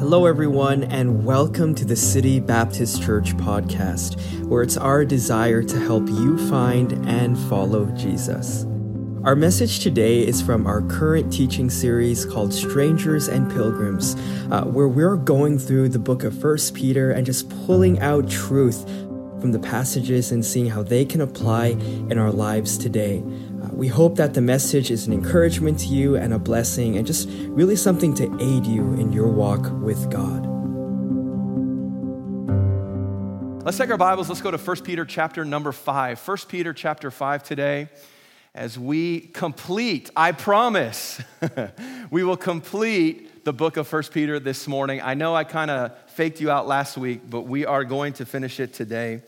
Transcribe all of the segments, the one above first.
Hello, everyone, and welcome to the City Baptist Church podcast, where it's our desire to help you find and follow Jesus. Our message today is from our current teaching series called Strangers and Pilgrims, uh, where we're going through the book of First Peter and just pulling out truth from the passages and seeing how they can apply in our lives today. We hope that the message is an encouragement to you and a blessing and just really something to aid you in your walk with God. Let's take our Bibles. Let's go to 1 Peter chapter number 5. 1 Peter chapter 5 today as we complete, I promise, we will complete the book of First Peter this morning. I know I kind of faked you out last week, but we are going to finish it today.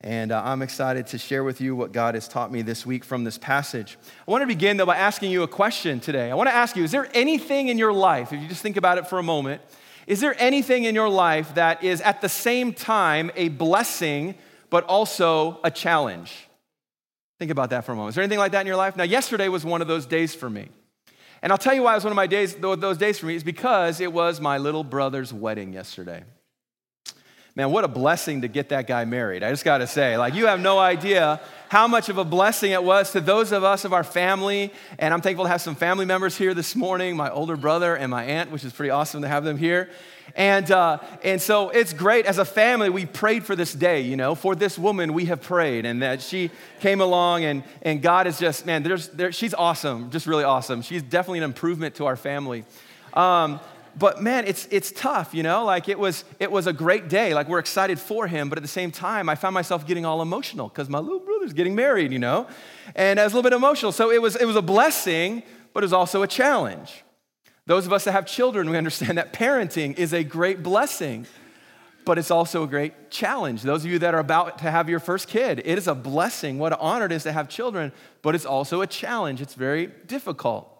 And uh, I'm excited to share with you what God has taught me this week from this passage. I want to begin, though, by asking you a question today. I want to ask you Is there anything in your life, if you just think about it for a moment, is there anything in your life that is at the same time a blessing, but also a challenge? Think about that for a moment. Is there anything like that in your life? Now, yesterday was one of those days for me. And I'll tell you why it was one of my days, those days for me, is because it was my little brother's wedding yesterday. Man, what a blessing to get that guy married. I just got to say, like, you have no idea how much of a blessing it was to those of us of our family. And I'm thankful to have some family members here this morning my older brother and my aunt, which is pretty awesome to have them here. And, uh, and so it's great. As a family, we prayed for this day, you know, for this woman, we have prayed. And that she came along, and, and God is just, man, there's, there, she's awesome, just really awesome. She's definitely an improvement to our family. Um, but man, it's, it's tough, you know? Like it was, it was a great day. Like we're excited for him, but at the same time, I found myself getting all emotional because my little brother's getting married, you know? And I was a little bit emotional. So it was, it was a blessing, but it was also a challenge. Those of us that have children, we understand that parenting is a great blessing, but it's also a great challenge. Those of you that are about to have your first kid, it is a blessing. What an honor it is to have children, but it's also a challenge. It's very difficult.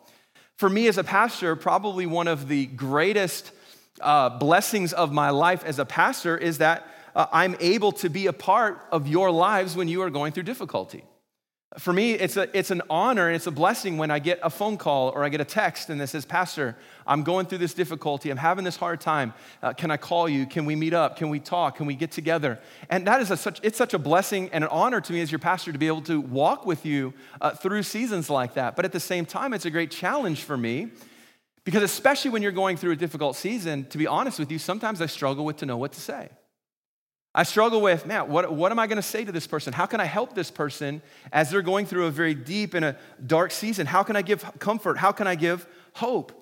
For me as a pastor, probably one of the greatest uh, blessings of my life as a pastor is that uh, I'm able to be a part of your lives when you are going through difficulty. For me, it's, a, it's an honor and it's a blessing when I get a phone call or I get a text and it says, Pastor, I'm going through this difficulty. I'm having this hard time. Uh, can I call you? Can we meet up? Can we talk? Can we get together? And that is a, such, it's such a blessing and an honor to me as your pastor to be able to walk with you uh, through seasons like that. But at the same time, it's a great challenge for me because, especially when you're going through a difficult season, to be honest with you, sometimes I struggle with to know what to say. I struggle with, man, what, what am I going to say to this person? How can I help this person as they're going through a very deep and a dark season? How can I give comfort? How can I give hope?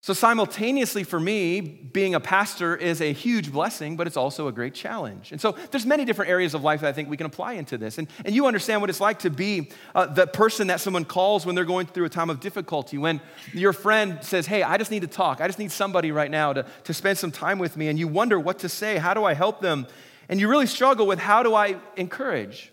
So, simultaneously for me, being a pastor is a huge blessing, but it's also a great challenge. And so, there's many different areas of life that I think we can apply into this. And, and you understand what it's like to be uh, the person that someone calls when they're going through a time of difficulty. When your friend says, Hey, I just need to talk. I just need somebody right now to, to spend some time with me. And you wonder what to say. How do I help them? And you really struggle with how do I encourage?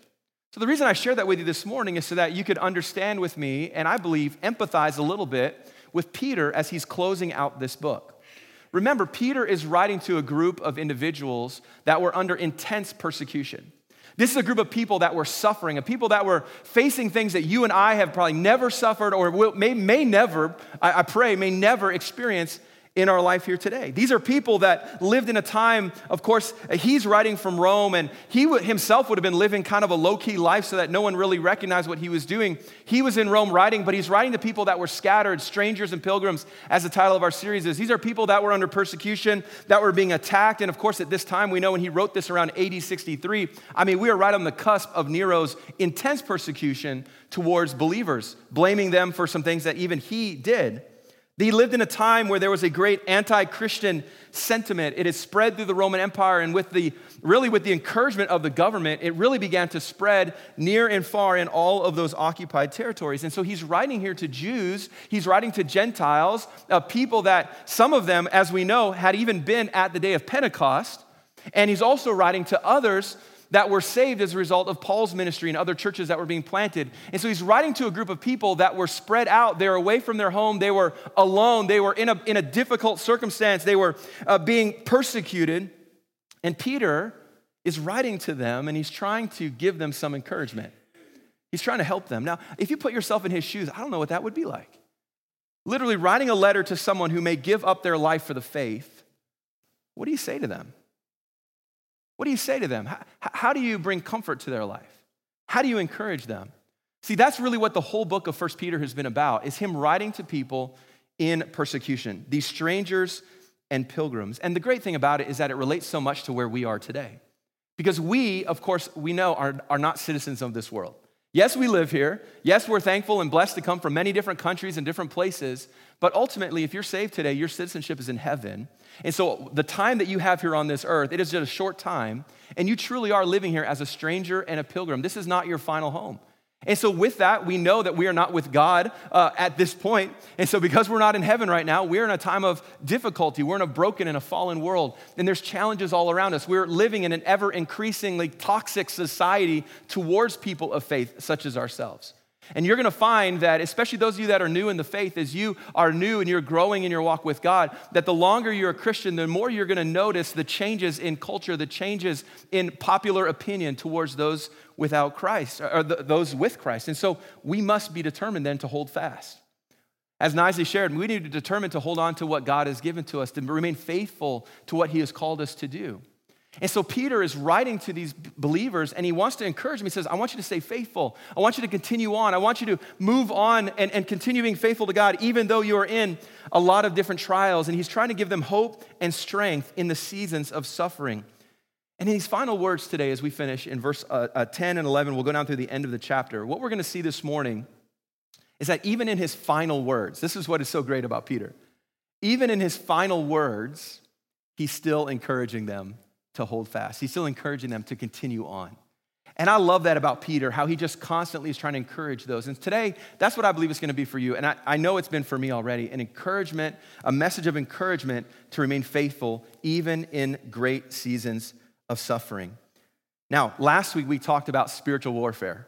So, the reason I share that with you this morning is so that you could understand with me, and I believe empathize a little bit with Peter as he's closing out this book. Remember, Peter is writing to a group of individuals that were under intense persecution. This is a group of people that were suffering, of people that were facing things that you and I have probably never suffered or will, may, may never, I, I pray, may never experience in our life here today. These are people that lived in a time, of course, he's writing from Rome, and he himself would have been living kind of a low key life so that no one really recognized what he was doing. He was in Rome writing, but he's writing to people that were scattered, strangers and pilgrims, as the title of our series is. These are people that were under persecution, that were being attacked. And of course, at this time, we know when he wrote this around AD 63, I mean, we are right on the cusp of Nero's intense persecution towards believers, blaming them for some things that even he did. He lived in a time where there was a great anti-Christian sentiment. It had spread through the Roman Empire, and with the really with the encouragement of the government, it really began to spread near and far in all of those occupied territories. And so he's writing here to Jews, he's writing to Gentiles, uh, people that some of them, as we know, had even been at the day of Pentecost. And he's also writing to others that were saved as a result of Paul's ministry and other churches that were being planted. And so he's writing to a group of people that were spread out. They were away from their home. They were alone. They were in a, in a difficult circumstance. They were uh, being persecuted. And Peter is writing to them and he's trying to give them some encouragement. He's trying to help them. Now, if you put yourself in his shoes, I don't know what that would be like. Literally writing a letter to someone who may give up their life for the faith, what do you say to them? What do you say to them? How, how do you bring comfort to their life? How do you encourage them? See, that's really what the whole book of 1 Peter has been about, is him writing to people in persecution, these strangers and pilgrims. And the great thing about it is that it relates so much to where we are today. Because we, of course, we know are, are not citizens of this world. Yes, we live here. Yes, we're thankful and blessed to come from many different countries and different places. But ultimately, if you're saved today, your citizenship is in heaven. And so the time that you have here on this earth, it is just a short time. And you truly are living here as a stranger and a pilgrim. This is not your final home. And so, with that, we know that we are not with God uh, at this point. And so, because we're not in heaven right now, we're in a time of difficulty. We're in a broken and a fallen world. And there's challenges all around us. We're living in an ever increasingly toxic society towards people of faith, such as ourselves. And you're going to find that, especially those of you that are new in the faith, as you are new and you're growing in your walk with God, that the longer you're a Christian, the more you're going to notice the changes in culture, the changes in popular opinion towards those without Christ, or those with Christ. And so we must be determined then to hold fast. As Nisley shared, we need to determine to hold on to what God has given to us, to remain faithful to what He has called us to do. And so Peter is writing to these believers and he wants to encourage them. He says, I want you to stay faithful. I want you to continue on. I want you to move on and, and continue being faithful to God, even though you are in a lot of different trials. And he's trying to give them hope and strength in the seasons of suffering. And in these final words today, as we finish in verse uh, uh, 10 and 11, we'll go down through the end of the chapter. What we're going to see this morning is that even in his final words, this is what is so great about Peter. Even in his final words, he's still encouraging them to hold fast. He's still encouraging them to continue on. And I love that about Peter, how he just constantly is trying to encourage those. And today, that's what I believe it's going to be for you. And I, I know it's been for me already an encouragement, a message of encouragement to remain faithful even in great seasons of suffering. Now, last week we talked about spiritual warfare.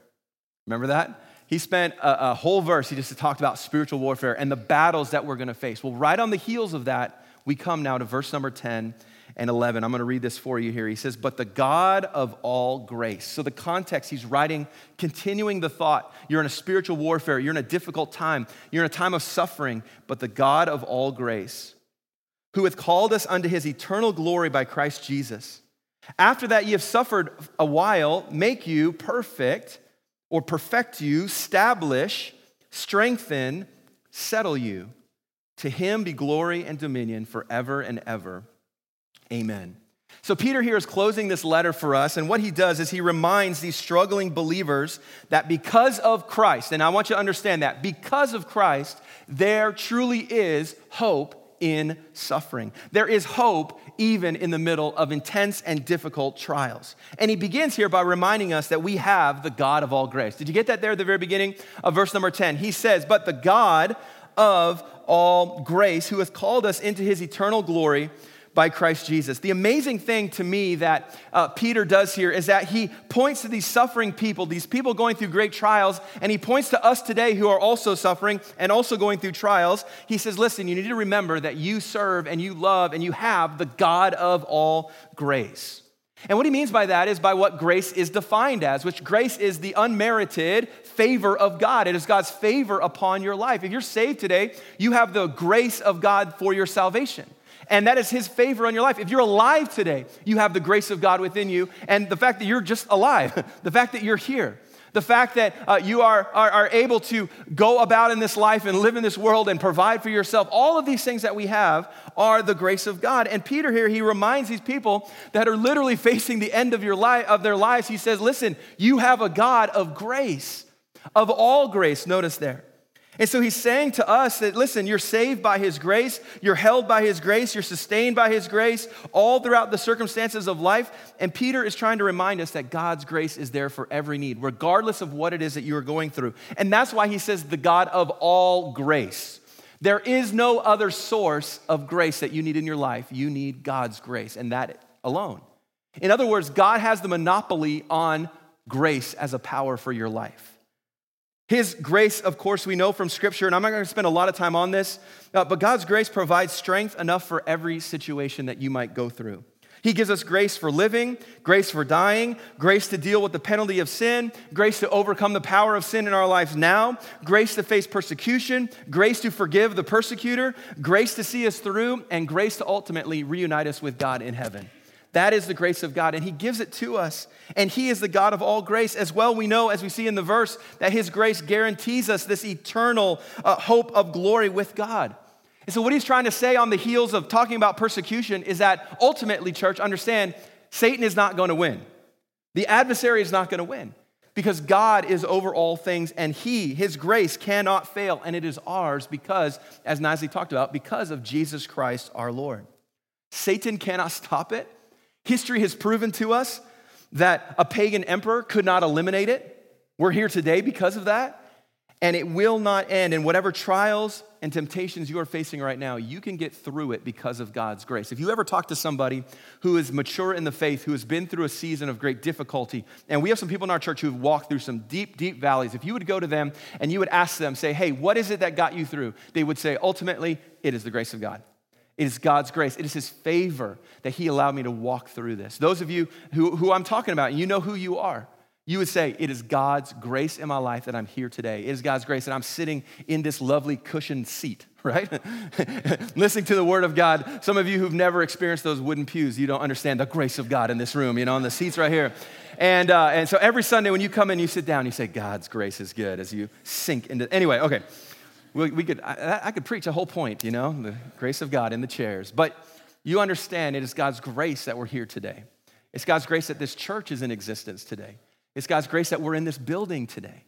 Remember that? He spent a, a whole verse, he just talked about spiritual warfare and the battles that we're going to face. Well, right on the heels of that, we come now to verse number 10 and 11. I'm going to read this for you here. He says, But the God of all grace. So, the context, he's writing, continuing the thought. You're in a spiritual warfare. You're in a difficult time. You're in a time of suffering. But the God of all grace, who hath called us unto his eternal glory by Christ Jesus. After that ye have suffered a while, make you perfect, or perfect you, establish, strengthen, settle you. To him be glory and dominion forever and ever. Amen. So, Peter here is closing this letter for us, and what he does is he reminds these struggling believers that because of Christ, and I want you to understand that, because of Christ, there truly is hope in suffering. There is hope even in the middle of intense and difficult trials. And he begins here by reminding us that we have the God of all grace. Did you get that there at the very beginning of verse number 10? He says, But the God of all grace, who has called us into his eternal glory by Christ Jesus. The amazing thing to me that uh, Peter does here is that he points to these suffering people, these people going through great trials, and he points to us today who are also suffering and also going through trials. He says, Listen, you need to remember that you serve and you love and you have the God of all grace. And what he means by that is by what grace is defined as, which grace is the unmerited favor of God. It is God's favor upon your life. If you're saved today, you have the grace of God for your salvation and that is His favor on your life. If you're alive today, you have the grace of God within you, and the fact that you're just alive, the fact that you're here, the fact that uh, you are, are, are able to go about in this life and live in this world and provide for yourself, all of these things that we have are the grace of God. And Peter here, he reminds these people that are literally facing the end of, your life, of their lives, he says, Listen, you have a God of grace, of all grace. Notice there. And so he's saying to us that, listen, you're saved by his grace, you're held by his grace, you're sustained by his grace all throughout the circumstances of life. And Peter is trying to remind us that God's grace is there for every need, regardless of what it is that you are going through. And that's why he says, the God of all grace. There is no other source of grace that you need in your life. You need God's grace, and that alone. In other words, God has the monopoly on grace as a power for your life. His grace, of course, we know from Scripture, and I'm not going to spend a lot of time on this, uh, but God's grace provides strength enough for every situation that you might go through. He gives us grace for living, grace for dying, grace to deal with the penalty of sin, grace to overcome the power of sin in our lives now, grace to face persecution, grace to forgive the persecutor, grace to see us through, and grace to ultimately reunite us with God in heaven. That is the grace of God, and He gives it to us. And He is the God of all grace. As well, we know, as we see in the verse, that His grace guarantees us this eternal uh, hope of glory with God. And so, what he's trying to say on the heels of talking about persecution is that ultimately, church, understand Satan is not going to win. The adversary is not going to win because God is over all things and he, his grace cannot fail. And it is ours because, as Nasli talked about, because of Jesus Christ our Lord. Satan cannot stop it. History has proven to us that a pagan emperor could not eliminate it. We're here today because of that. And it will not end. And whatever trials and temptations you are facing right now, you can get through it because of God's grace. If you ever talk to somebody who is mature in the faith, who has been through a season of great difficulty, and we have some people in our church who've walked through some deep, deep valleys, if you would go to them and you would ask them, say, hey, what is it that got you through? They would say, ultimately, it is the grace of God. It is God's grace. It is His favor that He allowed me to walk through this. Those of you who, who I'm talking about, you know who you are you would say, It is God's grace in my life that I'm here today. It is God's grace that I'm sitting in this lovely cushioned seat, right? Listening to the Word of God. Some of you who've never experienced those wooden pews, you don't understand the grace of God in this room, you know, on the seats right here. And, uh, and so every Sunday when you come in, you sit down, you say, God's grace is good as you sink into. Anyway, okay. We, we could, I, I could preach a whole point, you know, the grace of God in the chairs. But you understand it is God's grace that we're here today. It's God's grace that this church is in existence today. It's God's grace that we're in this building today.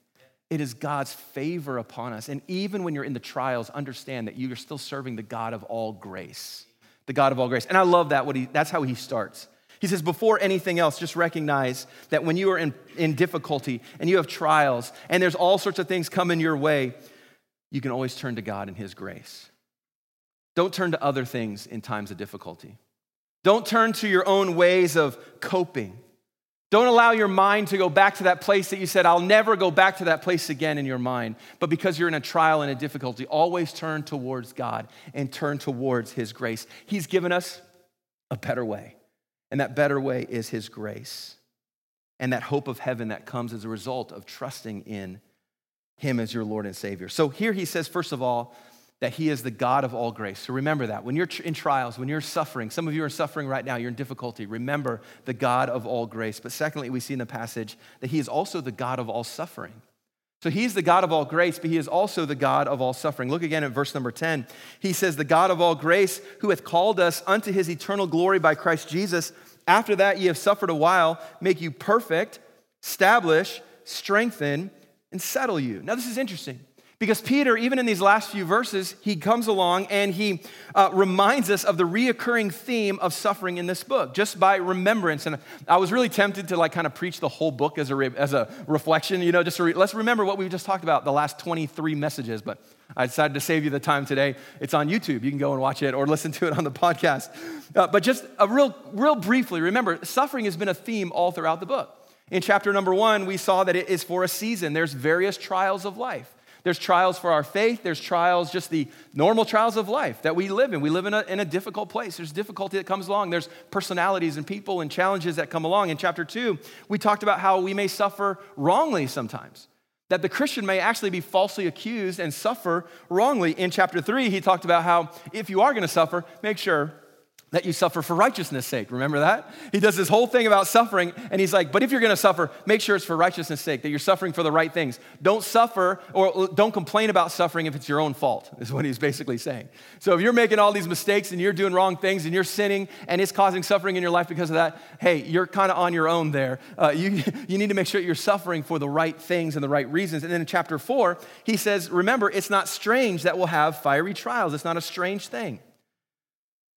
It is God's favor upon us. And even when you're in the trials, understand that you are still serving the God of all grace. The God of all grace. And I love that. What he, that's how he starts. He says, before anything else, just recognize that when you are in, in difficulty and you have trials and there's all sorts of things coming your way, you can always turn to God and His grace. Don't turn to other things in times of difficulty. Don't turn to your own ways of coping. Don't allow your mind to go back to that place that you said, I'll never go back to that place again in your mind. But because you're in a trial and a difficulty, always turn towards God and turn towards His grace. He's given us a better way, and that better way is His grace and that hope of heaven that comes as a result of trusting in Him as your Lord and Savior. So here He says, first of all, that He is the God of all grace. So remember that. When you're in trials, when you're suffering, some of you are suffering right now, you're in difficulty, remember the God of all grace. But secondly, we see in the passage that He is also the God of all suffering. So he's the God of all grace, but he is also the God of all suffering. Look again at verse number 10. He says, The God of all grace, who hath called us unto his eternal glory by Christ Jesus, after that ye have suffered a while, make you perfect, establish, strengthen, and settle you. Now, this is interesting. Because Peter, even in these last few verses, he comes along and he uh, reminds us of the reoccurring theme of suffering in this book, just by remembrance. And I was really tempted to like kind of preach the whole book as a, re- as a reflection, you know, just re- let's remember what we just talked about the last 23 messages. But I decided to save you the time today. It's on YouTube. You can go and watch it or listen to it on the podcast. Uh, but just a real, real briefly, remember, suffering has been a theme all throughout the book. In chapter number one, we saw that it is for a season. There's various trials of life. There's trials for our faith. There's trials, just the normal trials of life that we live in. We live in a, in a difficult place. There's difficulty that comes along. There's personalities and people and challenges that come along. In chapter two, we talked about how we may suffer wrongly sometimes, that the Christian may actually be falsely accused and suffer wrongly. In chapter three, he talked about how if you are going to suffer, make sure that you suffer for righteousness' sake. Remember that? He does this whole thing about suffering, and he's like, but if you're gonna suffer, make sure it's for righteousness' sake, that you're suffering for the right things. Don't suffer or don't complain about suffering if it's your own fault, is what he's basically saying. So if you're making all these mistakes and you're doing wrong things and you're sinning and it's causing suffering in your life because of that, hey, you're kind of on your own there. Uh, you, you need to make sure you're suffering for the right things and the right reasons. And then in chapter four, he says, remember, it's not strange that we'll have fiery trials. It's not a strange thing.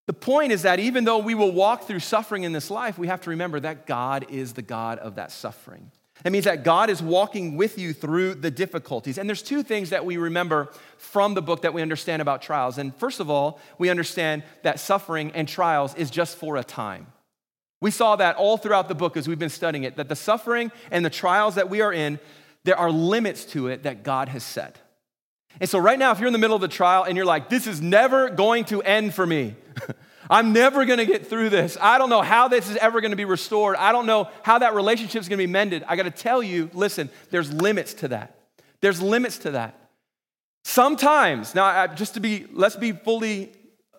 The point is that even though we will walk through suffering in this life, we have to remember that God is the God of that suffering. That means that God is walking with you through the difficulties. And there's two things that we remember from the book that we understand about trials. And first of all, we understand that suffering and trials is just for a time. We saw that all throughout the book as we've been studying it, that the suffering and the trials that we are in, there are limits to it that God has set. And so, right now, if you're in the middle of the trial and you're like, this is never going to end for me, I'm never going to get through this. I don't know how this is ever going to be restored. I don't know how that relationship is going to be mended. I got to tell you, listen, there's limits to that. There's limits to that. Sometimes, now just to be, let's be fully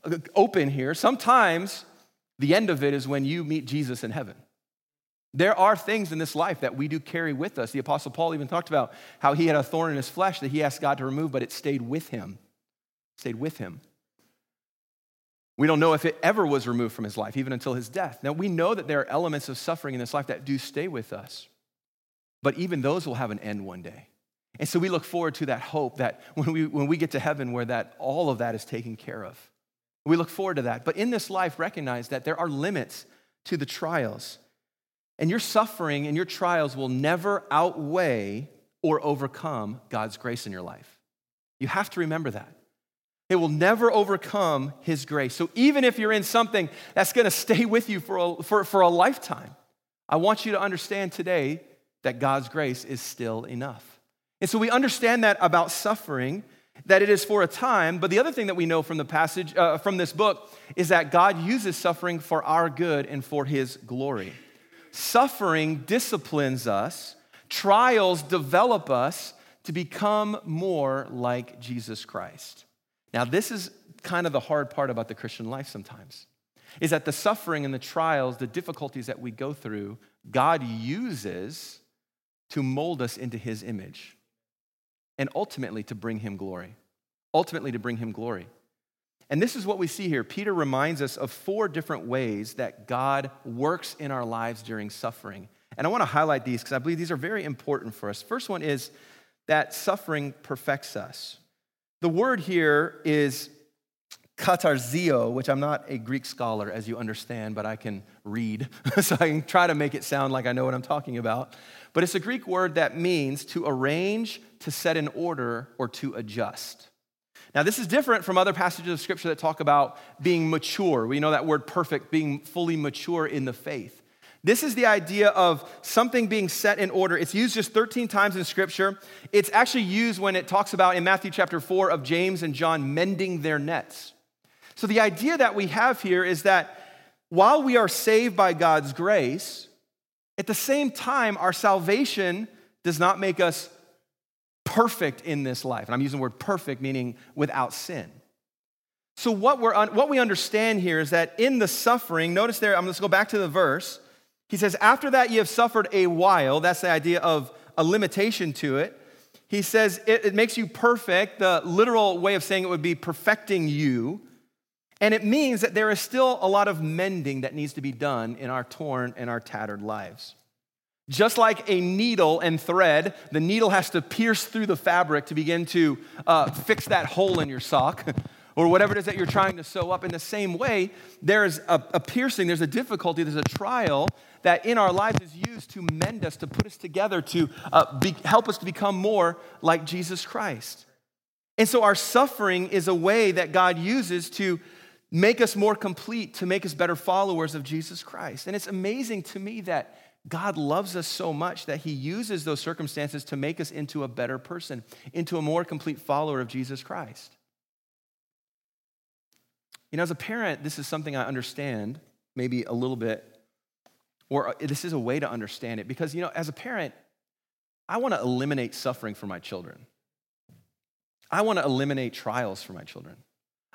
uh, open here. Sometimes the end of it is when you meet Jesus in heaven. There are things in this life that we do carry with us. The Apostle Paul even talked about how he had a thorn in his flesh that he asked God to remove, but it stayed with him. Stayed with him. We don't know if it ever was removed from his life, even until his death. Now, we know that there are elements of suffering in this life that do stay with us, but even those will have an end one day. And so we look forward to that hope that when we, when we get to heaven, where that, all of that is taken care of. We look forward to that. But in this life, recognize that there are limits to the trials. And your suffering and your trials will never outweigh or overcome God's grace in your life. You have to remember that. It will never overcome His grace. So even if you're in something that's going to stay with you for a, for, for a lifetime, I want you to understand today that God's grace is still enough. And so we understand that about suffering, that it is for a time. But the other thing that we know from the passage, uh, from this book, is that God uses suffering for our good and for His glory. Suffering disciplines us, trials develop us to become more like Jesus Christ. Now, this is kind of the hard part about the Christian life sometimes, is that the suffering and the trials, the difficulties that we go through, God uses to mold us into his image and ultimately to bring him glory. Ultimately, to bring him glory. And this is what we see here. Peter reminds us of four different ways that God works in our lives during suffering. And I want to highlight these because I believe these are very important for us. First one is that suffering perfects us. The word here is katartizo, which I'm not a Greek scholar, as you understand, but I can read, so I can try to make it sound like I know what I'm talking about. But it's a Greek word that means to arrange, to set in order, or to adjust. Now, this is different from other passages of scripture that talk about being mature. We know that word perfect, being fully mature in the faith. This is the idea of something being set in order. It's used just 13 times in scripture. It's actually used when it talks about in Matthew chapter 4 of James and John mending their nets. So the idea that we have here is that while we are saved by God's grace, at the same time, our salvation does not make us perfect in this life. And I'm using the word perfect, meaning without sin. So, what, we're, what we understand here is that in the suffering, notice there, I'm going to go back to the verse. He says, After that you have suffered a while, that's the idea of a limitation to it. He says, It, it makes you perfect. The literal way of saying it would be perfecting you. And it means that there is still a lot of mending that needs to be done in our torn and our tattered lives. Just like a needle and thread, the needle has to pierce through the fabric to begin to uh, fix that hole in your sock or whatever it is that you're trying to sew up. In the same way, there's a, a piercing, there's a difficulty, there's a trial that in our lives is used to mend us, to put us together, to uh, be, help us to become more like Jesus Christ. And so our suffering is a way that God uses to make us more complete, to make us better followers of Jesus Christ. And it's amazing to me that God loves us so much that he uses those circumstances to make us into a better person, into a more complete follower of Jesus Christ. You know, as a parent, this is something I understand maybe a little bit, or this is a way to understand it because, you know, as a parent, I want to eliminate suffering for my children. I want to eliminate trials for my children.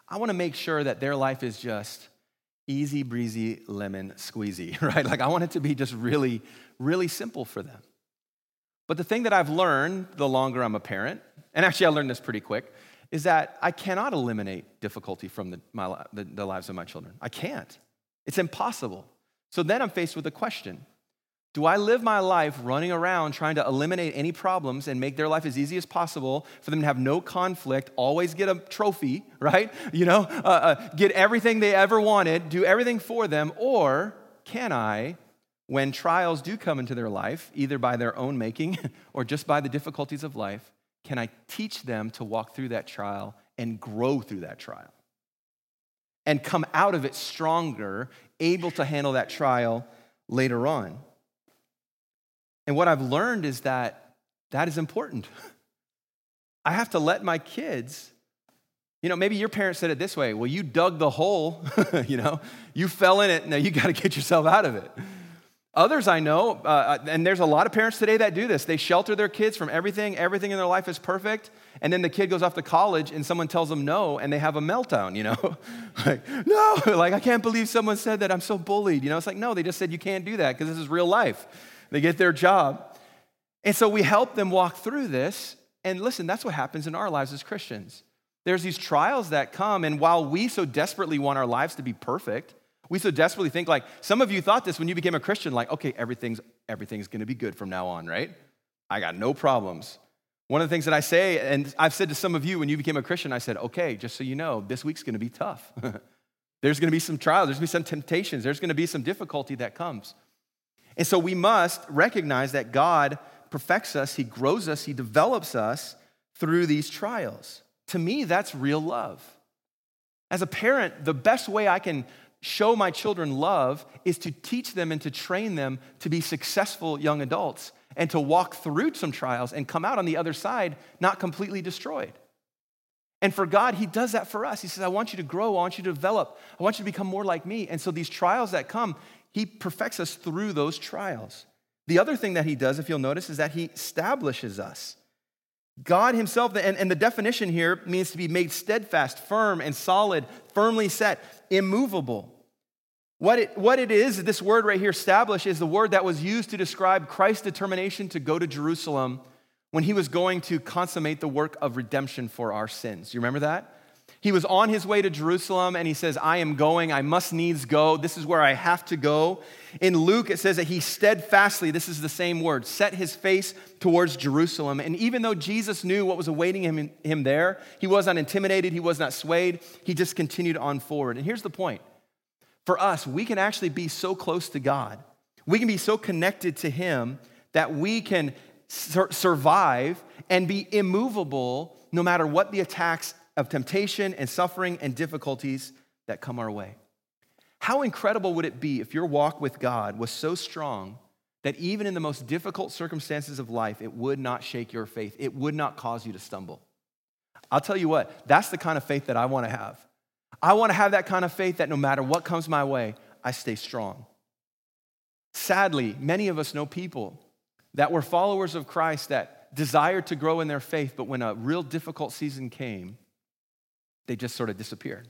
I want to make sure that their life is just easy breezy lemon squeezy, right? Like I want it to be just really, really simple for them. But the thing that I've learned the longer I'm a parent, and actually I learned this pretty quick, is that I cannot eliminate difficulty from the, my, the, the lives of my children. I can't. It's impossible. So then I'm faced with a question do I live my life running around trying to eliminate any problems and make their life as easy as possible for them to have no conflict, always get a trophy, right? You know, uh, uh, get everything they ever wanted, do everything for them? Or can I, when trials do come into their life, either by their own making or just by the difficulties of life, can I teach them to walk through that trial and grow through that trial? And come out of it stronger, able to handle that trial later on. And what I've learned is that that is important. I have to let my kids You know, maybe your parents said it this way well, you dug the hole, you know, you fell in it, now you got to get yourself out of it. Others I know, uh, and there's a lot of parents today that do this. They shelter their kids from everything, everything in their life is perfect, and then the kid goes off to college and someone tells them no, and they have a meltdown, you know? like, no, like, I can't believe someone said that, I'm so bullied, you know? It's like, no, they just said you can't do that because this is real life. They get their job. And so we help them walk through this, and listen, that's what happens in our lives as Christians. There's these trials that come, and while we so desperately want our lives to be perfect, we so desperately think like some of you thought this when you became a Christian, like, okay, everything's everything's gonna be good from now on, right? I got no problems. One of the things that I say, and I've said to some of you when you became a Christian, I said, okay, just so you know, this week's gonna be tough. there's gonna be some trials, there's gonna be some temptations, there's gonna be some difficulty that comes. And so we must recognize that God perfects us, He grows us, He develops us through these trials. To me, that's real love. As a parent, the best way I can show my children love is to teach them and to train them to be successful young adults and to walk through some trials and come out on the other side not completely destroyed. And for God, He does that for us. He says, I want you to grow, I want you to develop, I want you to become more like me. And so these trials that come, He perfects us through those trials. The other thing that He does, if you'll notice, is that He establishes us. God Himself, and, and the definition here means to be made steadfast, firm, and solid, firmly set, immovable. What it, what it is, this word right here, establish, is the word that was used to describe Christ's determination to go to Jerusalem when he was going to consummate the work of redemption for our sins. You remember that? He was on his way to Jerusalem and he says, I am going, I must needs go. This is where I have to go. In Luke, it says that he steadfastly, this is the same word, set his face towards Jerusalem. And even though Jesus knew what was awaiting him, him there, he was not intimidated, he was not swayed, he just continued on forward. And here's the point for us, we can actually be so close to God, we can be so connected to him that we can sur- survive and be immovable no matter what the attacks of temptation and suffering and difficulties that come our way. How incredible would it be if your walk with God was so strong that even in the most difficult circumstances of life, it would not shake your faith, it would not cause you to stumble? I'll tell you what, that's the kind of faith that I want to have. I want to have that kind of faith that no matter what comes my way, I stay strong. Sadly, many of us know people that were followers of Christ that desired to grow in their faith, but when a real difficult season came, they just sort of disappeared.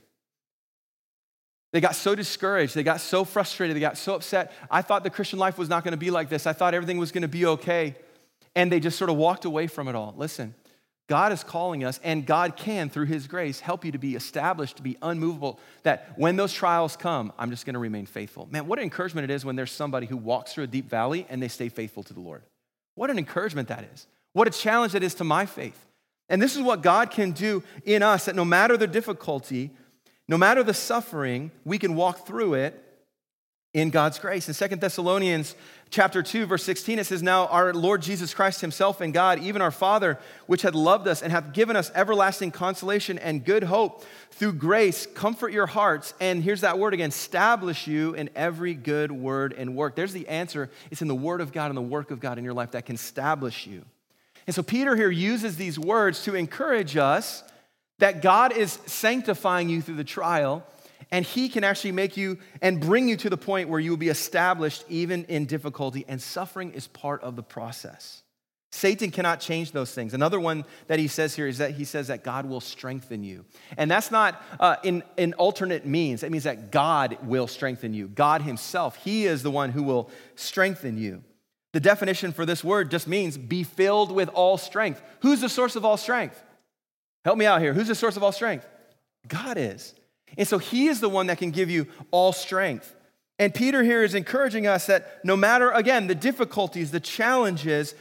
They got so discouraged. They got so frustrated. They got so upset. I thought the Christian life was not going to be like this. I thought everything was going to be okay. And they just sort of walked away from it all. Listen, God is calling us, and God can, through His grace, help you to be established, to be unmovable. That when those trials come, I'm just going to remain faithful. Man, what an encouragement it is when there's somebody who walks through a deep valley and they stay faithful to the Lord. What an encouragement that is. What a challenge that is to my faith. And this is what God can do in us that no matter the difficulty, no matter the suffering, we can walk through it in God's grace. In Second Thessalonians chapter 2 verse 16 it says now our Lord Jesus Christ himself and God even our Father which had loved us and hath given us everlasting consolation and good hope through grace comfort your hearts and here's that word again establish you in every good word and work. There's the answer. It's in the word of God and the work of God in your life that can establish you. And so Peter here uses these words to encourage us that God is sanctifying you through the trial, and He can actually make you and bring you to the point where you will be established even in difficulty, and suffering is part of the process. Satan cannot change those things. Another one that he says here is that he says that God will strengthen you. And that's not uh, in, in alternate means. It means that God will strengthen you. God Himself, He is the one who will strengthen you. The definition for this word just means be filled with all strength. Who's the source of all strength? Help me out here. Who's the source of all strength? God is. And so he is the one that can give you all strength. And Peter here is encouraging us that no matter, again, the difficulties, the challenges,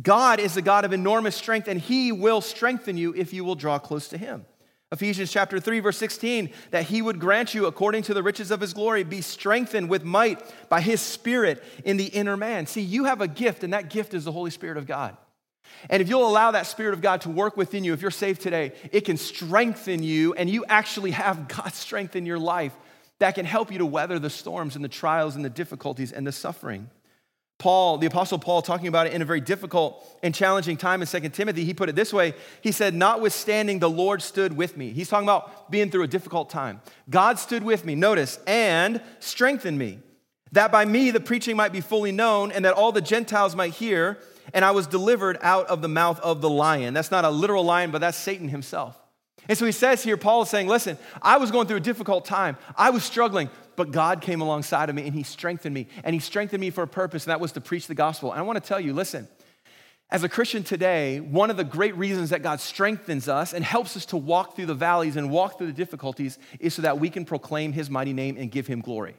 God is a God of enormous strength and he will strengthen you if you will draw close to him. Ephesians chapter 3 verse 16 that he would grant you according to the riches of his glory be strengthened with might by his spirit in the inner man. See, you have a gift and that gift is the Holy Spirit of God. And if you'll allow that spirit of God to work within you if you're saved today, it can strengthen you and you actually have God's strength in your life that can help you to weather the storms and the trials and the difficulties and the suffering. Paul, the Apostle Paul, talking about it in a very difficult and challenging time in 2 Timothy, he put it this way He said, Notwithstanding, the Lord stood with me. He's talking about being through a difficult time. God stood with me, notice, and strengthened me, that by me the preaching might be fully known, and that all the Gentiles might hear, and I was delivered out of the mouth of the lion. That's not a literal lion, but that's Satan himself. And so he says here, Paul is saying, Listen, I was going through a difficult time. I was struggling, but God came alongside of me and he strengthened me. And he strengthened me for a purpose, and that was to preach the gospel. And I want to tell you, listen, as a Christian today, one of the great reasons that God strengthens us and helps us to walk through the valleys and walk through the difficulties is so that we can proclaim his mighty name and give him glory.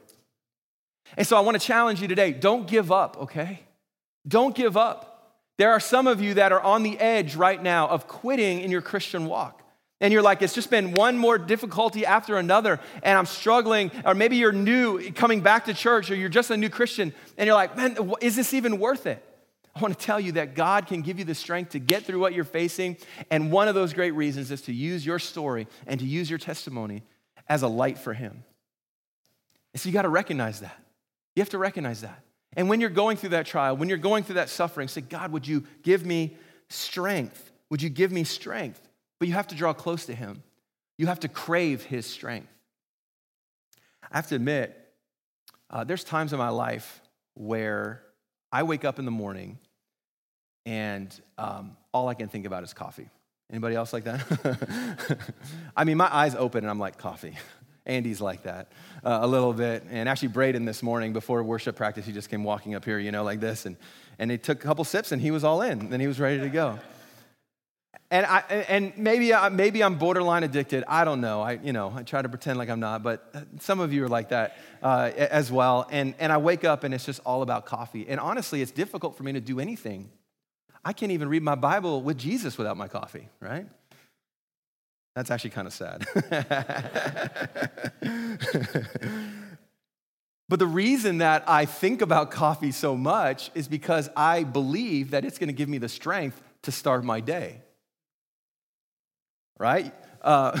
And so I want to challenge you today don't give up, okay? Don't give up. There are some of you that are on the edge right now of quitting in your Christian walk. And you're like, it's just been one more difficulty after another, and I'm struggling. Or maybe you're new coming back to church, or you're just a new Christian, and you're like, man, is this even worth it? I want to tell you that God can give you the strength to get through what you're facing. And one of those great reasons is to use your story and to use your testimony as a light for Him. And so you got to recognize that. You have to recognize that. And when you're going through that trial, when you're going through that suffering, say, God, would you give me strength? Would you give me strength? But you have to draw close to Him. You have to crave His strength. I have to admit, uh, there's times in my life where I wake up in the morning and um, all I can think about is coffee. Anybody else like that? I mean, my eyes open and I'm like, coffee. Andy's like that uh, a little bit. And actually, Braden this morning before worship practice, he just came walking up here, you know, like this. And, and he took a couple sips and he was all in. Then he was ready to go and I and maybe I, maybe I'm borderline addicted. I don't know. I you know I try to pretend like I'm not, but some of you are like that uh, as well. And and I wake up and it's just all about coffee. And honestly, it's difficult for me to do anything. I can't even read my Bible with Jesus without my coffee. Right? That's actually kind of sad. But the reason that I think about coffee so much is because I believe that it's going to give me the strength to start my day right? Uh,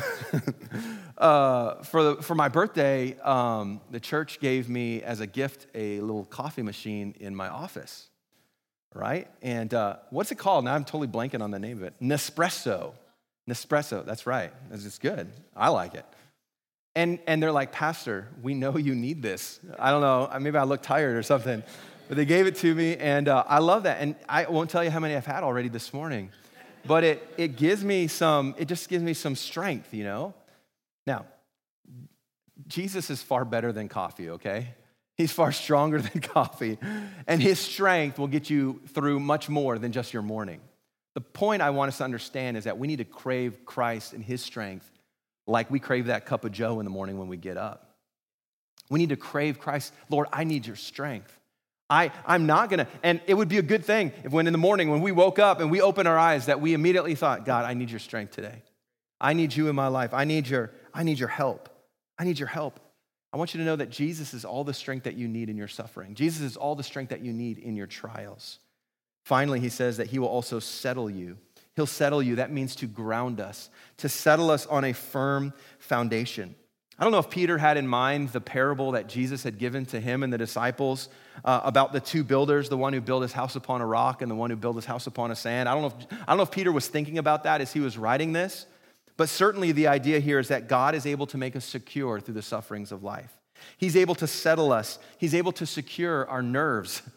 uh, for, the, for my birthday, um, the church gave me as a gift a little coffee machine in my office, right? And uh, what's it called? Now I'm totally blanking on the name of it. Nespresso. Nespresso, that's right. It's good. I like it. And, and they're like, Pastor, we know you need this. I don't know, maybe I look tired or something. But they gave it to me, and uh, I love that. And I won't tell you how many I've had already this morning but it, it gives me some, it just gives me some strength, you know? Now, Jesus is far better than coffee, okay? He's far stronger than coffee, and his strength will get you through much more than just your morning. The point I want us to understand is that we need to crave Christ and his strength like we crave that cup of joe in the morning when we get up. We need to crave Christ. Lord, I need your strength. I, I'm not gonna, and it would be a good thing if when in the morning, when we woke up and we opened our eyes, that we immediately thought, God, I need your strength today. I need you in my life. I need your, I need your help. I need your help. I want you to know that Jesus is all the strength that you need in your suffering. Jesus is all the strength that you need in your trials. Finally, he says that he will also settle you. He'll settle you. That means to ground us, to settle us on a firm foundation. I don't know if Peter had in mind the parable that Jesus had given to him and the disciples uh, about the two builders, the one who built his house upon a rock and the one who built his house upon a sand. I don't, know if, I don't know if Peter was thinking about that as he was writing this, but certainly the idea here is that God is able to make us secure through the sufferings of life. He's able to settle us, He's able to secure our nerves.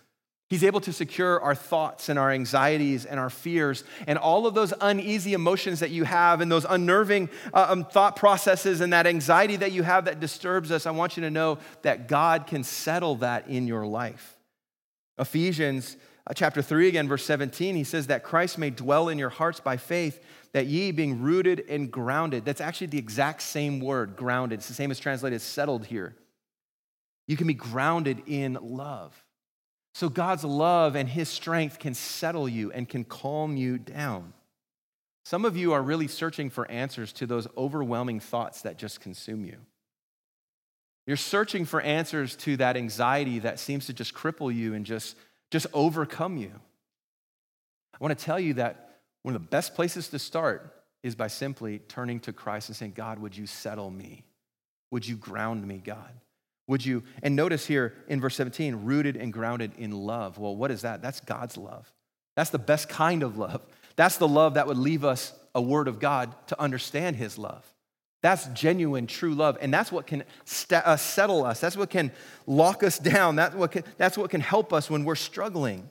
He's able to secure our thoughts and our anxieties and our fears and all of those uneasy emotions that you have and those unnerving uh, um, thought processes and that anxiety that you have that disturbs us. I want you to know that God can settle that in your life. Ephesians uh, chapter 3, again, verse 17, he says that Christ may dwell in your hearts by faith, that ye being rooted and grounded. That's actually the exact same word, grounded. It's the same as translated settled here. You can be grounded in love. So God's love and his strength can settle you and can calm you down. Some of you are really searching for answers to those overwhelming thoughts that just consume you. You're searching for answers to that anxiety that seems to just cripple you and just, just overcome you. I want to tell you that one of the best places to start is by simply turning to Christ and saying, God, would you settle me? Would you ground me, God? Would you, and notice here in verse 17, rooted and grounded in love. Well, what is that? That's God's love. That's the best kind of love. That's the love that would leave us a word of God to understand his love. That's genuine, true love. And that's what can st- uh, settle us. That's what can lock us down. That's what, can, that's what can help us when we're struggling.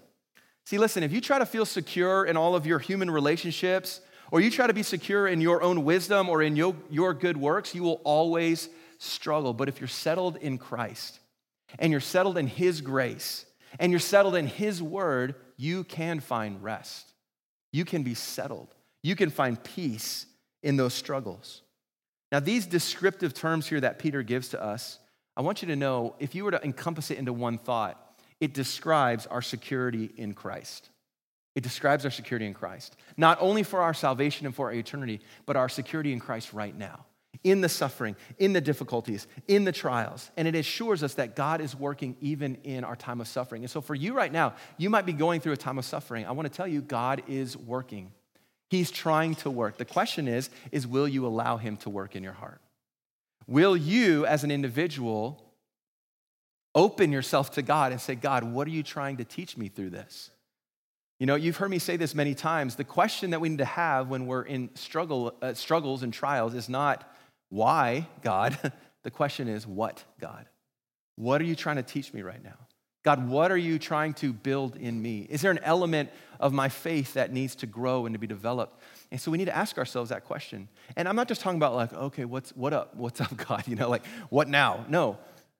See, listen, if you try to feel secure in all of your human relationships, or you try to be secure in your own wisdom or in your, your good works, you will always struggle. But if you're settled in Christ, and you're settled in His grace, and you're settled in His word, you can find rest. You can be settled. You can find peace in those struggles. Now, these descriptive terms here that Peter gives to us, I want you to know if you were to encompass it into one thought, it describes our security in Christ. It describes our security in Christ, not only for our salvation and for our eternity, but our security in Christ right now, in the suffering, in the difficulties, in the trials. And it assures us that God is working even in our time of suffering. And so, for you right now, you might be going through a time of suffering. I want to tell you, God is working. He's trying to work. The question is, is will you allow him to work in your heart? Will you, as an individual, open yourself to God and say, God, what are you trying to teach me through this? You know, you've heard me say this many times. The question that we need to have when we're in struggle, uh, struggles and trials is not why, God. the question is, what, God? What are you trying to teach me right now? God, what are you trying to build in me? Is there an element of my faith that needs to grow and to be developed? And so we need to ask ourselves that question. And I'm not just talking about like, okay, what's what up? What's up, God? You know, like, what now? No.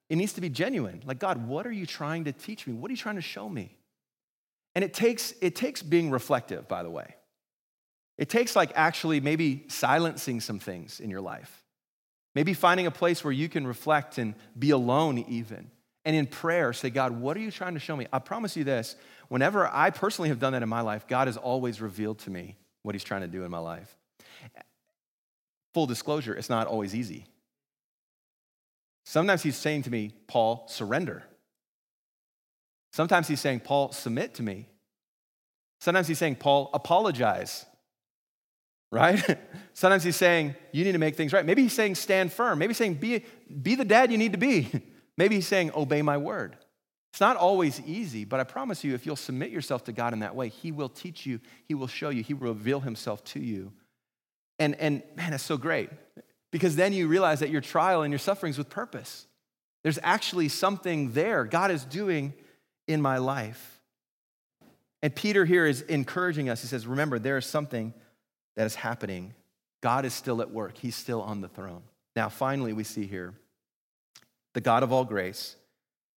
It needs to be genuine. Like, God, what are you trying to teach me? What are you trying to show me? And it takes it takes being reflective, by the way. It takes like actually maybe silencing some things in your life. Maybe finding a place where you can reflect and be alone even and in prayer say, God, what are you trying to show me? I promise you this whenever I personally have done that in my life, God has always revealed to me what He's trying to do in my life. Full disclosure, it's not always easy. Sometimes He's saying to me, Paul, surrender. Sometimes He's saying, Paul, submit to me. Sometimes He's saying, Paul, apologize. Right? Sometimes He's saying, you need to make things right. Maybe He's saying, stand firm. Maybe He's saying, be, be the dad you need to be. Maybe he's saying, Obey my word. It's not always easy, but I promise you, if you'll submit yourself to God in that way, He will teach you, He will show you, He will reveal Himself to you. And, and man, that's so great because then you realize that your trial and your suffering is with purpose. There's actually something there God is doing in my life. And Peter here is encouraging us. He says, Remember, there is something that is happening. God is still at work, He's still on the throne. Now, finally, we see here the God of all grace,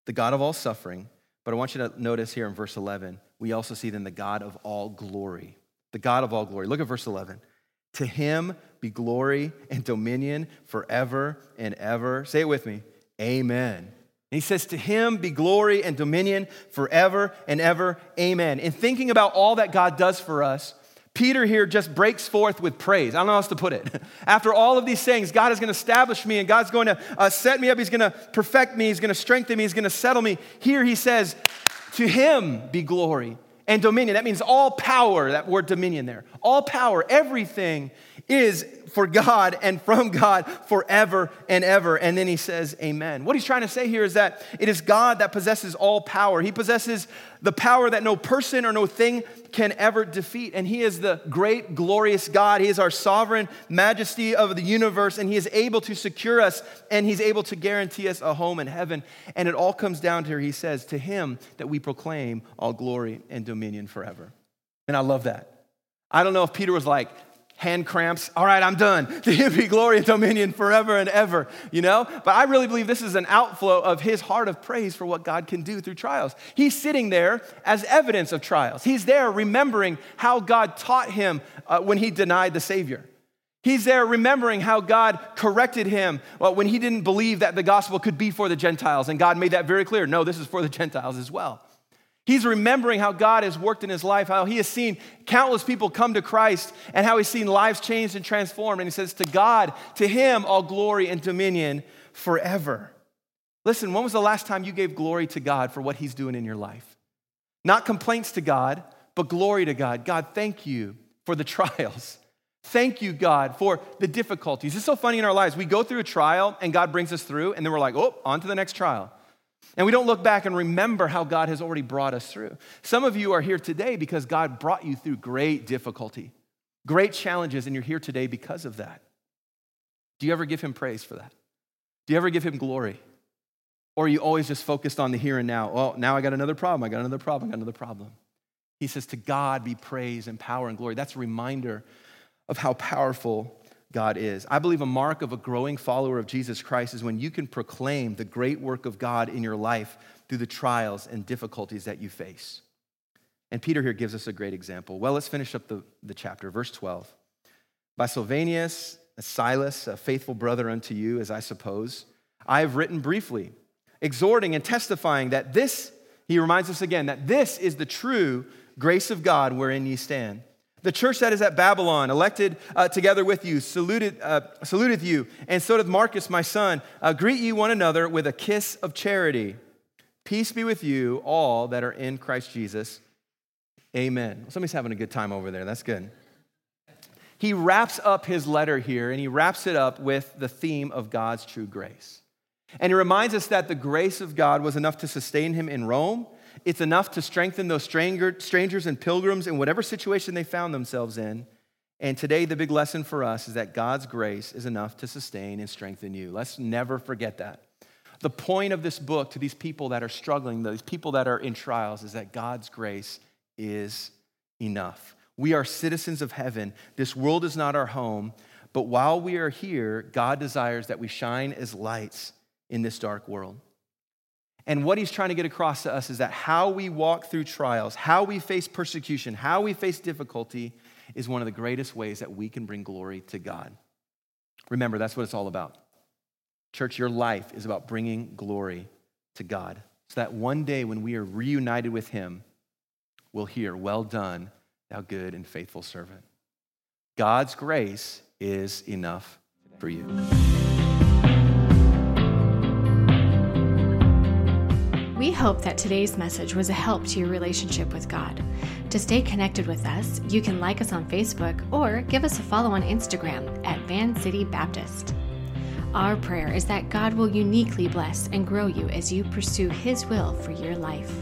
the God of all suffering. But I want you to notice here in verse 11, we also see then the God of all glory. The God of all glory. Look at verse 11. To him be glory and dominion forever and ever. Say it with me. Amen. And he says, To him be glory and dominion forever and ever. Amen. In thinking about all that God does for us, Peter here just breaks forth with praise. I don't know how else to put it. After all of these things, God is going to establish me and God's going to uh, set me up. He's going to perfect me. He's going to strengthen me. He's going to settle me. Here he says, To him be glory and dominion. That means all power, that word dominion there. All power, everything is for God and from God forever and ever. And then he says, Amen. What he's trying to say here is that it is God that possesses all power. He possesses the power that no person or no thing can ever defeat. And he is the great, glorious God. He is our sovereign majesty of the universe, and he is able to secure us and he's able to guarantee us a home in heaven. And it all comes down to, here, he says, to him that we proclaim all glory and dominion forever. And I love that. I don't know if Peter was like, hand cramps. All right, I'm done. To him be glory and dominion forever and ever, you know? But I really believe this is an outflow of his heart of praise for what God can do through trials. He's sitting there as evidence of trials. He's there remembering how God taught him uh, when he denied the Savior. He's there remembering how God corrected him well, when he didn't believe that the gospel could be for the Gentiles. And God made that very clear. No, this is for the Gentiles as well. He's remembering how God has worked in his life, how he has seen countless people come to Christ, and how he's seen lives changed and transformed. And he says, To God, to him, all glory and dominion forever. Listen, when was the last time you gave glory to God for what he's doing in your life? Not complaints to God, but glory to God. God, thank you for the trials. Thank you, God, for the difficulties. It's so funny in our lives. We go through a trial and God brings us through, and then we're like, oh, on to the next trial. And we don't look back and remember how God has already brought us through. Some of you are here today because God brought you through great difficulty, great challenges, and you're here today because of that. Do you ever give Him praise for that? Do you ever give Him glory? Or are you always just focused on the here and now? Oh, now I got another problem, I got another problem, I got another problem. He says, To God be praise and power and glory. That's a reminder of how powerful God is. I believe a mark of a growing follower of Jesus Christ is when you can proclaim the great work of God in your life through the trials and difficulties that you face. And Peter here gives us a great example. Well, let's finish up the, the chapter, verse 12. By Silvanus, Silas, a faithful brother unto you, as I suppose, I have written briefly, exhorting and testifying that this, he reminds us again, that this is the true grace of God wherein ye stand. The church that is at Babylon, elected uh, together with you, saluted, uh, saluteth you, and so doth Marcus, my son. Uh, greet ye one another with a kiss of charity. Peace be with you, all that are in Christ Jesus. Amen. Somebody's having a good time over there. That's good. He wraps up his letter here, and he wraps it up with the theme of God's true grace. And he reminds us that the grace of God was enough to sustain him in Rome it's enough to strengthen those stranger, strangers and pilgrims in whatever situation they found themselves in. And today, the big lesson for us is that God's grace is enough to sustain and strengthen you. Let's never forget that. The point of this book to these people that are struggling, these people that are in trials, is that God's grace is enough. We are citizens of heaven. This world is not our home, but while we are here, God desires that we shine as lights in this dark world. And what he's trying to get across to us is that how we walk through trials, how we face persecution, how we face difficulty is one of the greatest ways that we can bring glory to God. Remember, that's what it's all about. Church, your life is about bringing glory to God. So that one day when we are reunited with him, we'll hear, Well done, thou good and faithful servant. God's grace is enough for you. We hope that today's message was a help to your relationship with God. To stay connected with us, you can like us on Facebook or give us a follow on Instagram at Van City Baptist. Our prayer is that God will uniquely bless and grow you as you pursue His will for your life.